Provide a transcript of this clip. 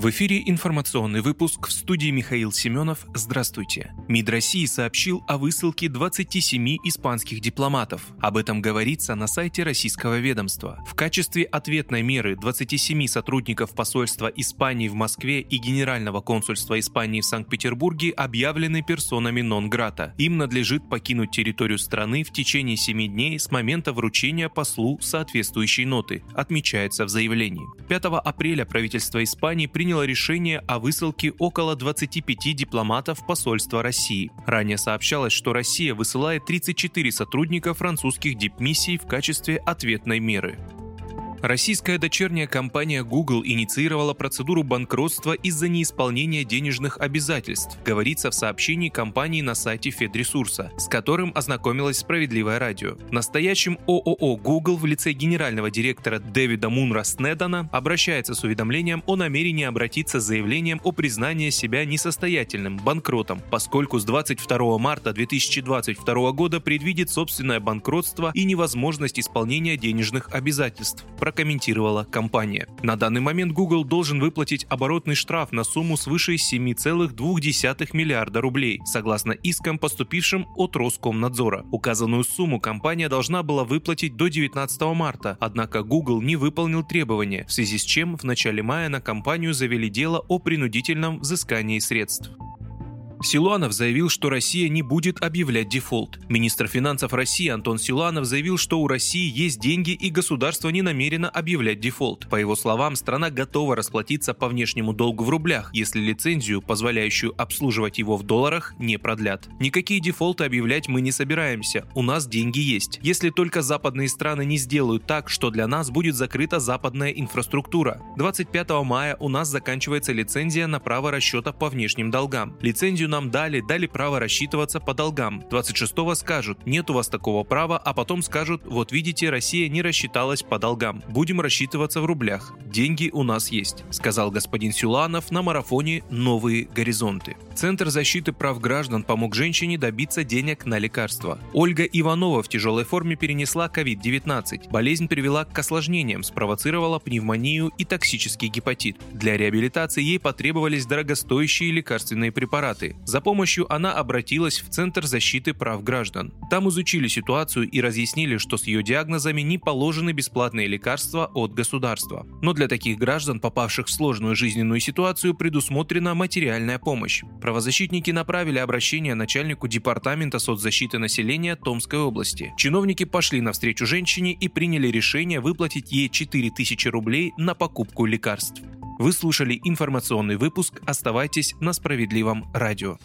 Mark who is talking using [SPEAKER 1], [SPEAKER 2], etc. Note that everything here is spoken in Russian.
[SPEAKER 1] В эфире информационный выпуск в студии Михаил Семенов. Здравствуйте. МИД России сообщил о высылке 27 испанских дипломатов. Об этом говорится на сайте российского ведомства. В качестве ответной меры 27 сотрудников посольства Испании в Москве и Генерального консульства Испании в Санкт-Петербурге объявлены персонами нон-грата. Им надлежит покинуть территорию страны в течение 7 дней с момента вручения послу соответствующей ноты, отмечается в заявлении. 5 апреля правительство Испании приняло приняло решение о высылке около 25 дипломатов посольства России. Ранее сообщалось, что Россия высылает 34 сотрудника французских дипмиссий в качестве ответной меры. Российская дочерняя компания Google инициировала процедуру банкротства из-за неисполнения денежных обязательств, говорится в сообщении компании на сайте Федресурса, с которым ознакомилась Справедливое радио. Настоящим ООО Google в лице генерального директора Дэвида Мунра Снедана обращается с уведомлением о намерении обратиться с заявлением о признании себя несостоятельным, банкротом, поскольку с 22 марта 2022 года предвидит собственное банкротство и невозможность исполнения денежных обязательств прокомментировала компания. На данный момент Google должен выплатить оборотный штраф на сумму свыше 7,2 миллиарда рублей, согласно искам, поступившим от Роскомнадзора. Указанную сумму компания должна была выплатить до 19 марта, однако Google не выполнил требования, в связи с чем в начале мая на компанию завели дело о принудительном взыскании средств. Силуанов заявил, что Россия не будет объявлять дефолт. Министр финансов России Антон Силуанов заявил, что у России есть деньги и государство не намерено объявлять дефолт. По его словам, страна готова расплатиться по внешнему долгу в рублях, если лицензию, позволяющую обслуживать его в долларах, не продлят. Никакие дефолты объявлять мы не собираемся, у нас деньги есть. Если только западные страны не сделают так, что для нас будет закрыта западная инфраструктура. 25 мая у нас заканчивается лицензия на право расчета по внешним долгам. Лицензию нам дали, дали право рассчитываться по долгам. 26-го скажут, нет у вас такого права, а потом скажут, вот видите, Россия не рассчиталась по долгам. Будем рассчитываться в рублях. Деньги у нас есть, сказал господин Сюланов на марафоне «Новые горизонты». Центр защиты прав граждан помог женщине добиться денег на лекарства. Ольга Иванова в тяжелой форме перенесла COVID-19. Болезнь привела к осложнениям, спровоцировала пневмонию и токсический гепатит. Для реабилитации ей потребовались дорогостоящие лекарственные препараты. За помощью она обратилась в Центр защиты прав граждан. Там изучили ситуацию и разъяснили, что с ее диагнозами не положены бесплатные лекарства от государства. Но для таких граждан, попавших в сложную жизненную ситуацию, предусмотрена материальная помощь. Правозащитники направили обращение начальнику Департамента соцзащиты населения Томской области. Чиновники пошли навстречу женщине и приняли решение выплатить ей 4000 рублей на покупку лекарств. Вы слушали информационный выпуск. Оставайтесь на справедливом радио.